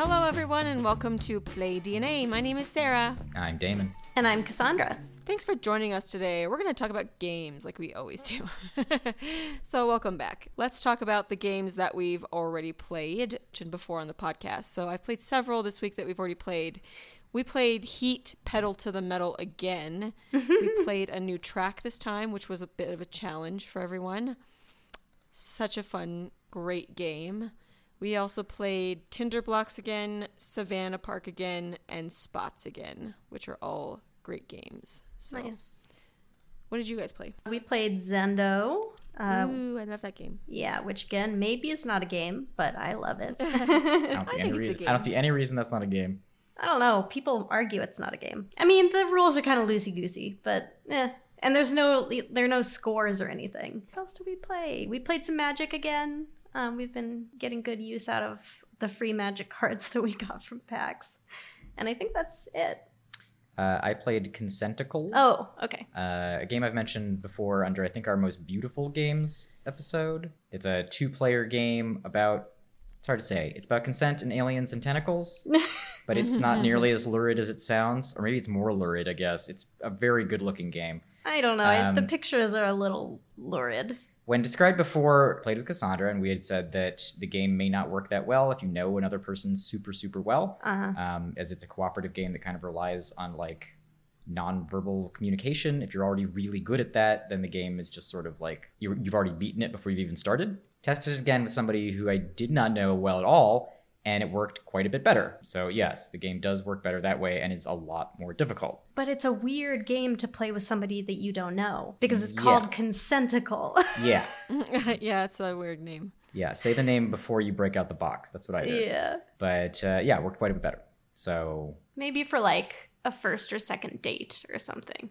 Hello, everyone, and welcome to Play DNA. My name is Sarah. I'm Damon. And I'm Cassandra. Thanks for joining us today. We're going to talk about games like we always do. so, welcome back. Let's talk about the games that we've already played before on the podcast. So, I've played several this week that we've already played. We played Heat Pedal to the Metal again. we played a new track this time, which was a bit of a challenge for everyone. Such a fun, great game. We also played Tinderblox again, Savannah Park again, and Spots again, which are all great games. So, Nice. what did you guys play? We played Zendo. Uh, Ooh, I love that game. yeah, which again, maybe it's not a game, but I love it. I don't see I any think it's a reason. game. I don't see any reason that's not a game. I don't know. People argue it's not a game. I mean, the rules are kind of loosey goosey, but eh. And there's no there are no scores or anything. What else did we play? We played some Magic again. Um, we've been getting good use out of the free Magic cards that we got from PAX, and I think that's it. Uh, I played Consentacle, Oh, okay. uh, a game I've mentioned before under I think our most beautiful games episode. It's a two-player game about. It's hard to say. It's about consent and aliens and tentacles, but it's not nearly as lurid as it sounds, or maybe it's more lurid. I guess it's a very good-looking game. I don't know. I, the Um, pictures are a little lurid. When described before, played with Cassandra, and we had said that the game may not work that well if you know another person super, super well, Uh huh. um, as it's a cooperative game that kind of relies on like non-verbal communication. If you're already really good at that, then the game is just sort of like you you've already beaten it before you've even started. Tested it again with somebody who I did not know well at all, and it worked quite a bit better. So yes, the game does work better that way and is a lot more difficult. But it's a weird game to play with somebody that you don't know because it's Yeah. called Consentacle. Yeah, yeah, it's a weird name. yeah. Say the name before you break out the box. That's what I did. yeah. But uh, yeah, it worked quite a bit better. So Maybe for like a first or second date or something.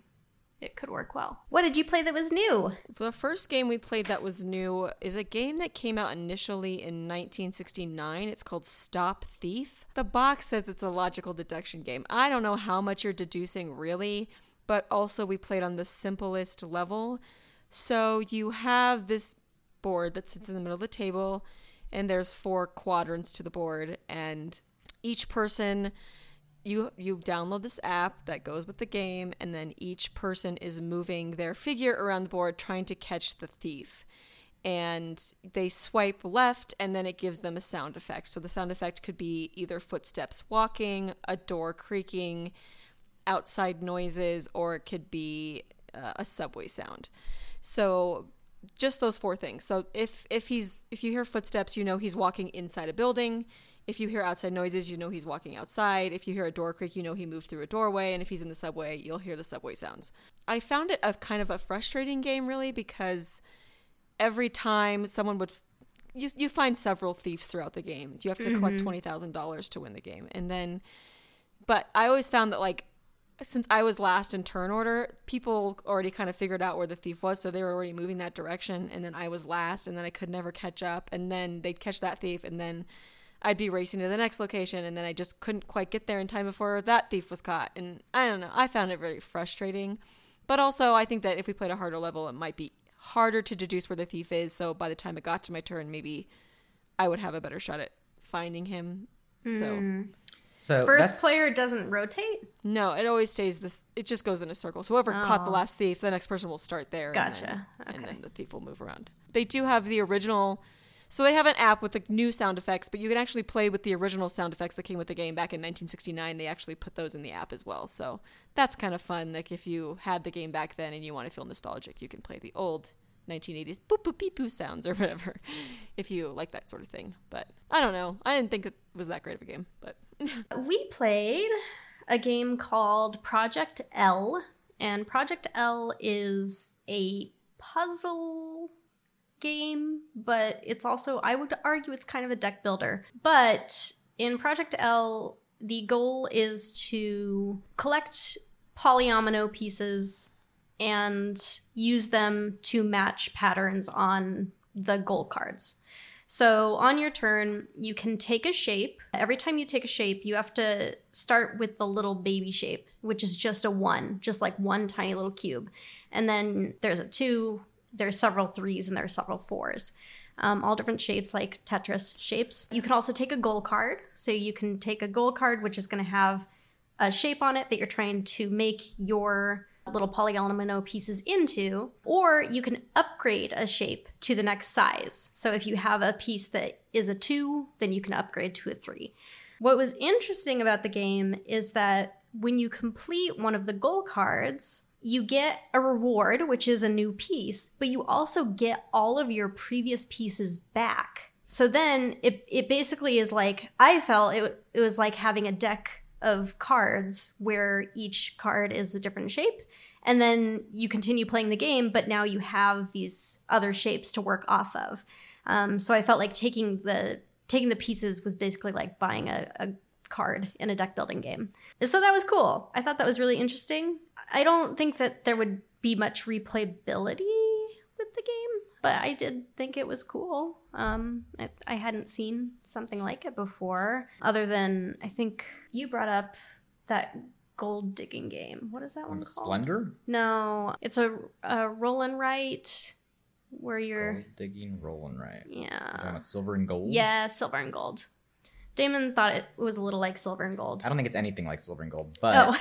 It could work well. What did you play that was new? The first game we played that was new is a game that came out initially in 1969. It's called Stop Thief. The box says it's a logical deduction game. I don't know how much you're deducing really, but also we played on the simplest level. So you have this board that sits in the middle of the table, and there's four quadrants to the board, and each person you you download this app that goes with the game and then each person is moving their figure around the board trying to catch the thief. And they swipe left and then it gives them a sound effect. So the sound effect could be either footsteps walking a door creaking outside noises or it could be uh, a subway sound. So just those four things. So if if he's if you hear footsteps you know he's walking inside a building if you hear outside noises you know he's walking outside. If you hear a door creak you know he moved through a doorway. And if he's in the subway you'll hear the subway sounds. I found it a kind of a frustrating game really because every time someone would you, you find several thieves throughout the game. You have to collect mm-hmm. $20000 to win the game. And then but i always found that like since I was last in turn order, people already kind of figured out where the thief was, so they were already moving that direction. And then I was last, and then I could never catch up. And then they'd catch that thief, and then I'd be racing to the next location, and then I just couldn't quite get there in time before that thief was caught. And I don't know, I found it very frustrating. But also, I think that if we played a harder level, it might be harder to deduce where the thief is. So by the time it got to my turn, maybe I would have a better shot at finding him. So. Hmm. so First that's, player doesn't rotate? No, it always stays this. It just goes in a circle. So whoever caught the Oh. last thief, the next person will start there. And then, Gotcha. and then the thief will move around. They do have the original. So they have an app with the new sound effects, but you can actually play with the original sound effects that came with the game back in 1969. They actually put those in the app as well. So that's kind of fun. Like if you had the game back then and you want to feel nostalgic, you can play the old 1980s boop boop beep boo sounds or whatever, if you like that sort of thing. But I don't know. I didn't think it was that great of a game, but We played a game called Project L, and Project L is a puzzle game, but it's also, I would argue, it's kind of a deck builder. But in Project L, the goal is to collect polyomino pieces and use them to match patterns on the goal cards. So on your turn, you can take a shape. Every time you take a shape, you have to start with the little baby shape, which is just a one, just like one tiny little cube. And then there's a two, there's several threes and there are several fours. Um, all different shapes, like Tetris shapes. You can also take a goal card. So you can take a goal card, which is going to have a shape on it that you're trying to make your little polyomino pieces into, or you can upgrade a shape to the next size. So if you have a piece that is a two, then you can upgrade to a three. What was interesting about the game is that when you complete one of the goal cards, you get a reward, which is a new piece, but you also get all of your previous pieces back. So then it, it basically is like, I felt it, it was like having a deck of cards where each card is a different shape. And then you continue playing the game, but now you have these other shapes to work off of. Um, so I felt like taking the taking the pieces was basically like buying a, a card in a deck building game. So that was cool. I thought that was really interesting. I don't think that there would be much replayability with the game, but I did think it was cool. Um, I, I hadn't seen something like it before, other than I think you brought up that gold digging game. What is that one called? Splendor? No, it's a, a roll and write where you're Gold digging, rolling right. yeah silver and gold? yeah silver and gold. Damon thought it was a little like silver and gold. I don't think it's anything like silver and gold, but Oh,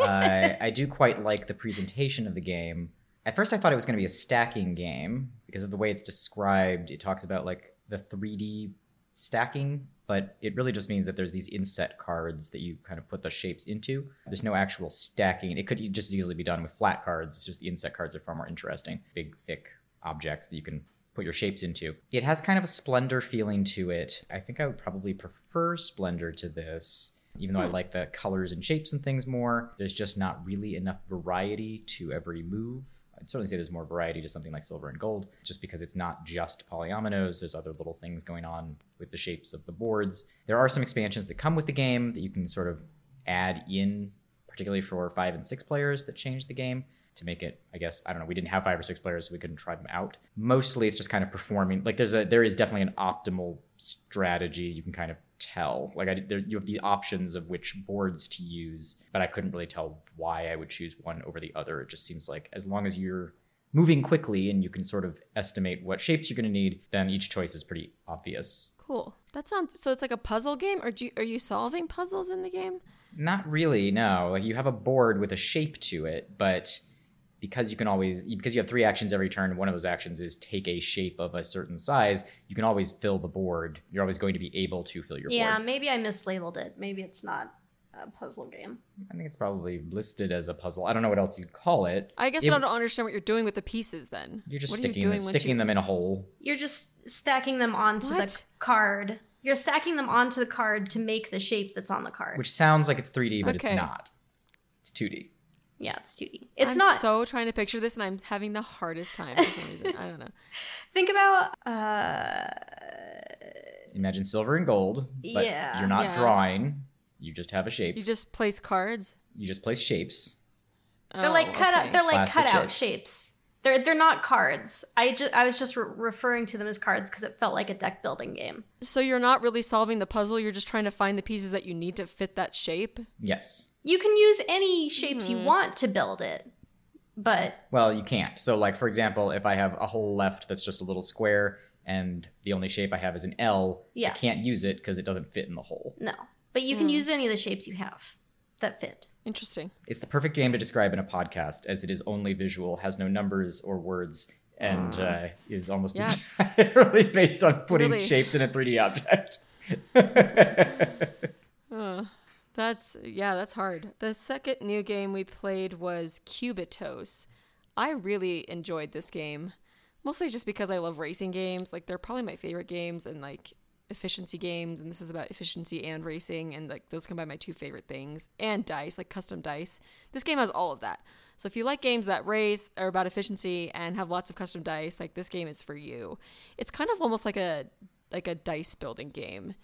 I, I do quite like the presentation of the game. At first, I thought it was going to be a stacking game because of the way it's described. It talks about like the 3D stacking, but it really just means that there's these inset cards that you kind of put the shapes into. There's no actual stacking. It could just as easily be done with flat cards. It's just the inset cards are far more interesting. Big, thick objects that you can put your shapes into. It has kind of a Splendor feeling to it. I think I would probably prefer Splendor to this. Even though I hmm. like the colors and shapes and things more, there's just not really enough variety to every move. I'd certainly say there's more variety to something like silver and gold, just because it's not just polyominoes. There's other little things going on with the shapes of the boards. There are some expansions that come with the game that you can sort of add in, particularly for five and six players that change the game to make it i guess i don't know we didn't have five or six players so we couldn't try them out mostly it's just kind of performing like there's a there is definitely an optimal strategy you can kind of tell like I, there, you have the options of which boards to use but i couldn't really tell why i would choose one over the other it just seems like as long as you're moving quickly and you can sort of estimate what shapes you're going to need then each choice is pretty obvious Cool. That sounds so. It's like a puzzle game, or do you, are you solving puzzles in the game? Not really, no. Like you have a board with a shape to it, but because you can always because you have three actions every turn, one of those actions is take a shape of a certain size, you can always fill the board. You're always going to be able to fill your board. yeah, maybe I mislabeled it. Maybe it's not a puzzle game. I think it's probably listed as a puzzle. I don't know what else you'd call it. I guess It- I don't understand what you're doing with the pieces. Then You're just what are you sticking them, sticking you- them in a hole. You're just stacking them onto the card. You're stacking them onto the card to make the shape that's on the card. Which sounds like it's 3D, but Okay. it's not. It's 2D. Yeah, it's 2D. It's I'm not. so trying to picture this, and I'm having the hardest time for some reason. I don't know. think about. Uh, Imagine silver and gold, but Yeah. you're not Yeah. drawing. You just have a shape. You just place cards. You just place shapes. they're Oh, like cut okay. out. They're like Plastic cutout shapes. shapes. They're they're not cards. I just I was just re- referring to them as cards because it felt like a deck building game. So you're not really solving the puzzle. You're just trying to find the pieces that you need to fit that shape. Yes. You can use any shapes Mm-hmm. you want to build it, but Well, you can't. So, like for example, if I have a hole left that's just a little square, and the only shape I have is an L, Yeah. I can't use it because it doesn't fit in the hole. no. But you can use any of the shapes you have that fit. Interesting. It's the perfect game to describe in a podcast, as it is only visual, has no numbers or words, and uh, is almost Yeah, it's- entirely based on putting Really- shapes in a 3D object. That's yeah, that's hard. The second new game we played was Cubitos. I really enjoyed this game, mostly just because I love racing games. Like they're probably my favorite games, and like efficiency games. And this is about efficiency and racing, and like those combine my two favorite things. And dice, like custom dice. This game has all of that. So if you like games that race are about efficiency and have lots of custom dice, like this game is for you. It's kind of almost like a like a dice building game.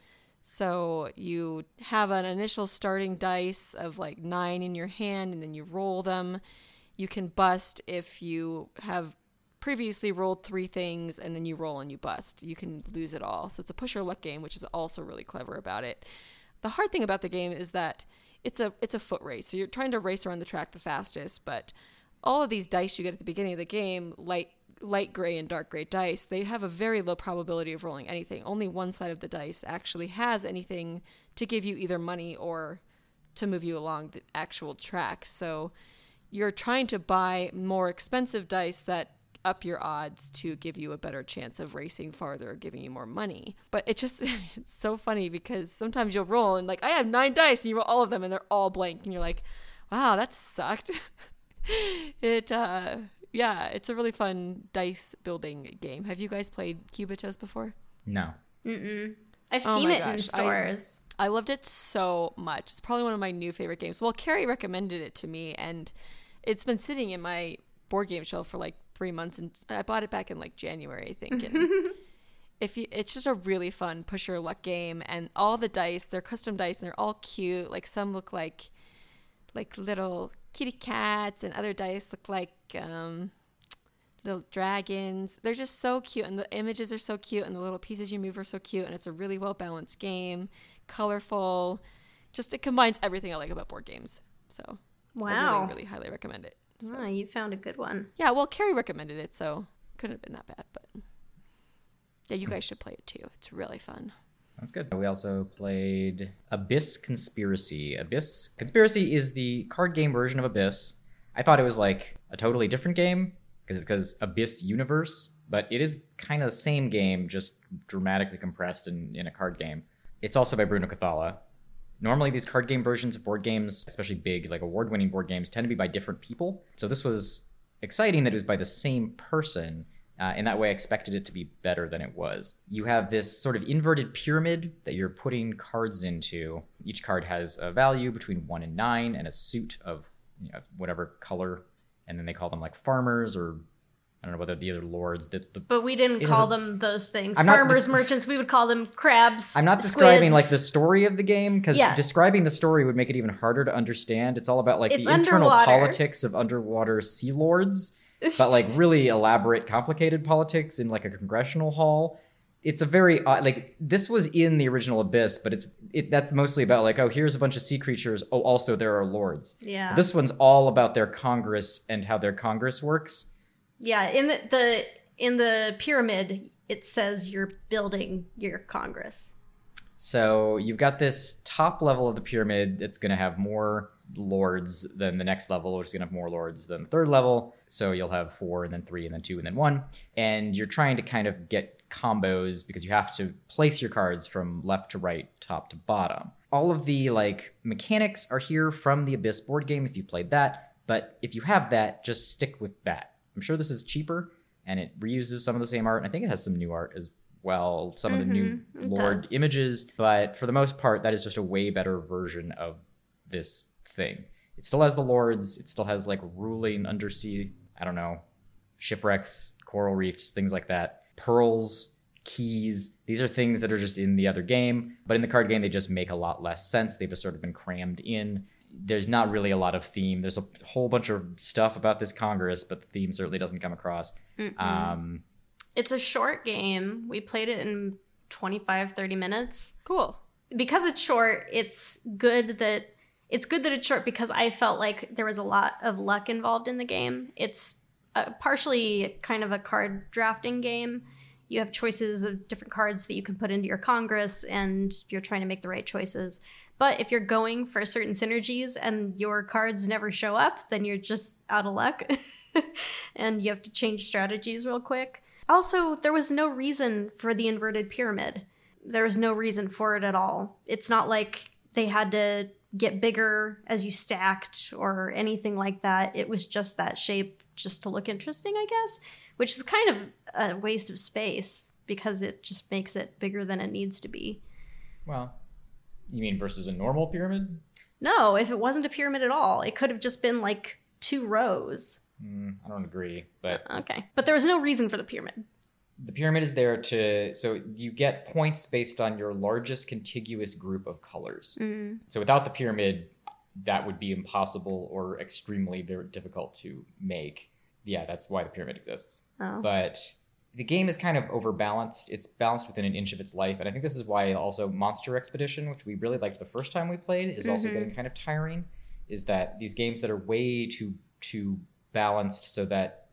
So you have an initial starting dice of like nine in your hand, and then you roll them. You can bust if you have previously rolled three things, and then you roll and you bust. You can lose it all. So it's a push your luck game, which is also really clever about it. The hard thing about the game is that it's a it's a foot race. So you're trying to race around the track the fastest, but all of these dice you get at the beginning of the game light light gray and dark gray dice, they have a very low probability of rolling anything. Only one side of the dice actually has anything to give you either money or to move you along the actual track. So you're trying to buy more expensive dice that up your odds to give you a better chance of racing farther or giving you more money. But it just it's so funny because sometimes you'll roll and like I have nine dice and you roll all of them and they're all blank and you're like, wow, that sucked. it uh yeah, it's a really fun dice building game. Have you guys played Cubitos before? No. Mm-mm. I've Oh seen my it in gosh, I- stores. I loved it so much. It's probably one of my new favorite games. Well, Carrie recommended it to me, and it's been sitting in my board game shelf for like three months, and I bought it back in like January, I think. And if you, it's just a really fun push your luck game, and all the dice, they're custom dice, and they're all cute. Like some look like like little kitty cats, and other dice look like um, little dragons. They're just so cute, and the images are so cute, and the little pieces you move are so cute, and it's a really well balanced game, colorful. Just it combines everything I like about board games. So I Wow. really, really highly recommend it. So. Ah, you found a good one. Yeah, well, Carrie recommended it, so couldn't have been that bad. But yeah, you guys should play it too. It's really fun. That's good. We also played Abyss Conspiracy. Abyss Conspiracy is the card game version of Abyss. I thought it was like a totally different game because it's because Abyss Universe, but it is kind of the same game, just dramatically compressed in, in a card game. It's also by Bruno Cathala. Normally, these card game versions of board games, especially big, like award winning board games, tend to be by different people. So this was exciting that it was by the same person. Uh, in that way, I expected it to be better than it was. You have this sort of inverted pyramid that you're putting cards into. Each card has a value between one and nine, and a suit of you know, whatever color. And then they call them like farmers, or I don't know whether the other lords did. The, But we didn't call them those things. I'm Farmers, dis- merchants, we would call them crabs. I'm not describing like the story of the game because Yeah. describing the story would make it even harder to understand. It's all about like It's the internal politics of underwater sea lords, but like really elaborate, complicated politics in like a congressional hall. It's a very odd, like this was in the original Abyss, but it's it that's mostly about like oh here's a bunch of sea creatures. Oh also there are lords. Yeah. This one's all about their Congress and how their Congress works. yeah, in the, the in the pyramid it says you're building your Congress. So you've got this top level of the pyramid that's going to have more lords than the next level, which is going to have more lords than the third level. So you'll have four, and then three, and then two, and then one. And you're trying to kind of get combos because you have to place your cards from left to right, top to bottom. All of the like mechanics are here from the Abyss board game if you played that. But if you have that, just stick with that. I'm sure this is cheaper and it reuses some of the same art. And I think it has some new art as well, some of the new Mhm, Lord images. But for the most part, that is just a way better version of this thing. It still has the lords. It still has like ruling undersea. I don't know, shipwrecks, coral reefs, things like that. Pearls, keys. These are things that are just in the other game, but in the card game, they just make a lot less sense. They've just sort of been crammed in. There's not really a lot of theme. There's a whole bunch of stuff about this Congress, but the theme certainly doesn't come across. Um, it's a short game. We played it in 25 30 minutes. Cool. because it's short, it's good that it's good that it's short because I felt like there was a lot of luck involved in the game. It's uh partially kind of a card drafting game. You have choices of different cards that you can put into your Congress, and you're trying to make the right choices. But if you're going for certain synergies and your cards never show up, then you're just out of luck. and you have to change strategies real quick. Also, there was no reason for the inverted pyramid there was no reason for it at all. It's not like they had to get bigger as you stacked or anything like that. It was just that shape just to look interesting, I guess, which is kind of a waste of space because it just makes it bigger than it needs to be. well, you mean versus a normal pyramid? No, if it wasn't a pyramid at all, it could have just been like two rows. Mm, I don't agree, but Okay. But there was no reason for the pyramid. The pyramid is there to so you get points based on your largest contiguous group of colors. Mm. So without the pyramid, that would be impossible or extremely difficult to make. Yeah, that's why the pyramid exists. Oh. But the game is kind of overbalanced. It's balanced within an inch of its life, and I think this is why also Monster Expedition, which we really liked the first time we played, is also Mhm. getting kind of tiring. Is that these games that are way too too balanced so that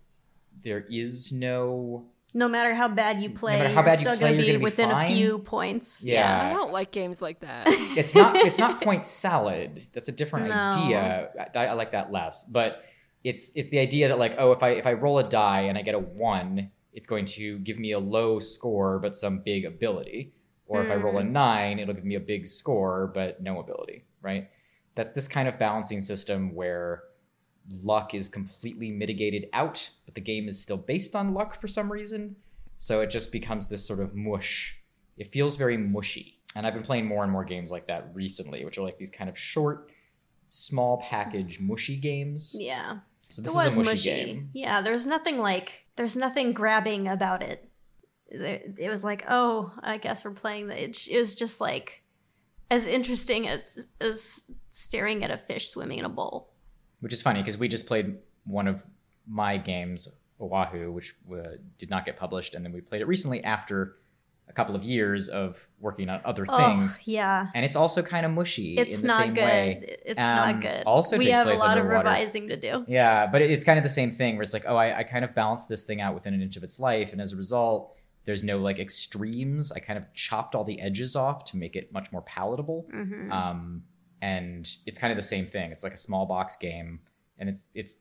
there is no No matter how bad you play, matter how you're you still play, going to be gonna be within a few points. Yeah. I don't like games like that. it's not it's not point salad. That's a different No. idea. I, I like that less. But it's it's the idea that like oh if I if I roll a die and I get a one, it's going to give me a low score but some big ability. Or if I roll a Mm. nine, it'll give me a big score but no ability. Right? That's this kind of balancing system where luck is completely mitigated out, but the game is still based on luck for some reason. So it just becomes this sort of mush. It feels very mushy. And I've been playing more and more games like that recently, which are like these kind of short, small package mushy games. Yeah. So It this was is a mushy, mushy. game. Yeah, there's nothing like there's nothing grabbing about it. It it was like, oh, I guess we're playing the. It, it was just like as interesting as as staring at a fish swimming in a bowl. Which is funny because we just played one of my games, Oahu, which uh, did not get published, and then we played it recently after a couple of years of working on other things. Oh, yeah. And it's also kind of mushy It's in the not same good. way. It's Um, not good. also we have a lot of revising to do. Yeah, but it's kind of the same thing where it's like, oh, I, I kind of balanced this thing out within an inch of its life, and as a result, there's no like extremes. I kind of chopped all the edges off to make it much more palatable. hmm Um, and it's kind of the same thing. It's like a small box game, and it's it's.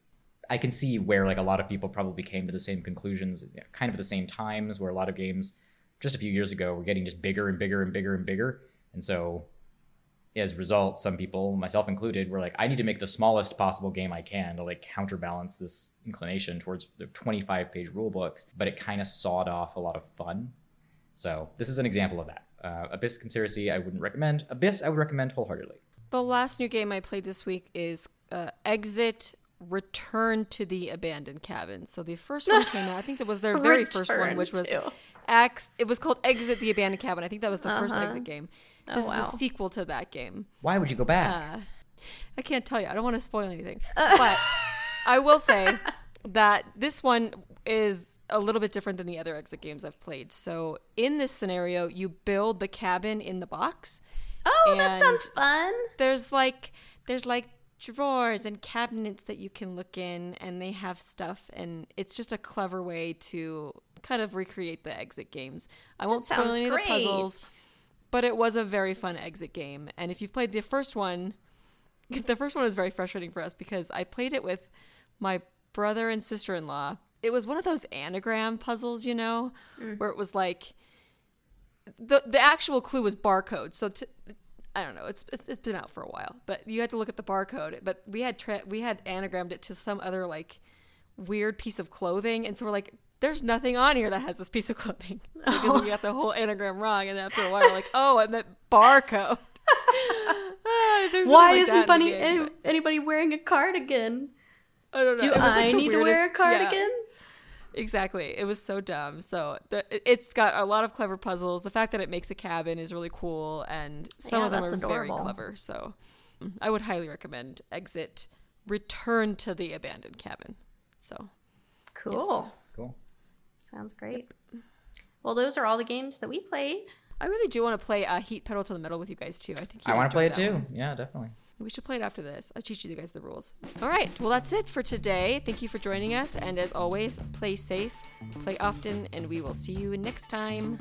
I can see where like a lot of people probably came to the same conclusions, kind of at the same times, where a lot of games just a few years ago were getting just bigger and bigger and bigger and bigger, and so as a result, some people, myself included, were like, I need to make the smallest possible game I can to like counterbalance this inclination towards the 25 page rule books, but it kind of sawed off a lot of fun. So this is an example of that. Uh, Abyss Conspiracy, I wouldn't recommend. Abyss, I would recommend wholeheartedly. The last new game I played this week is uh, Exit Return to the Abandoned Cabin. So the first one came out, I think that was their very first one, which was to. Ax. It was called Exit the Abandoned Cabin. I think that was the first Uh-huh. Exit game. Oh, This wow. is a sequel to that game. Why would you go back? Uh, I can't tell you. I don't want to spoil anything. But I will say that this one is a little bit different than the other exit games I've played. So in this scenario, you build the cabin in the box. Oh, that sounds fun. There's like there's like drawers and cabinets that you can look in and they have stuff and it's just a clever way to kind of recreate the exit games. I won't That spoil any of the puzzles but it was a very fun exit game. And if you've played the first one, the first one was very frustrating for us because I played it with my brother and sister in law. It was one of those anagram puzzles, you know, mm. where it was like the the actual clue was barcode. So to, I don't know, it's, it's it's been out for a while, but you had to look at the barcode. But we had tra- we had anagrammed it to some other like weird piece of clothing, and so we're like. There's nothing on here that has this piece of clothing because we got the whole anagram wrong, and after a while, we're like, "Oh, I meant barcode." Ah, there's Why like that isn't bunny, game, any, but anybody wearing a cardigan? I don't know. Do like, I the need to wear a cardigan? yeah. Cardigan? Exactly. It was so dumb. So the, it's got a lot of clever puzzles. The fact that it makes a cabin is really cool, and some Yeah, of them that's are very clever. So I would highly recommend Exit Return to the Abandoned Cabin. So Cool. Cool. Sounds great. Well, those are all the games that we played. I really do want to play uh, Heat Pedal to the Metal with you guys too. I think I you'd want to play it too. one. Yeah, definitely. We should play it after this. I'll teach you guys the rules. All right. Well, that's it for today. Thank you for joining us. And as always, play safe, play often, and we will see you next time.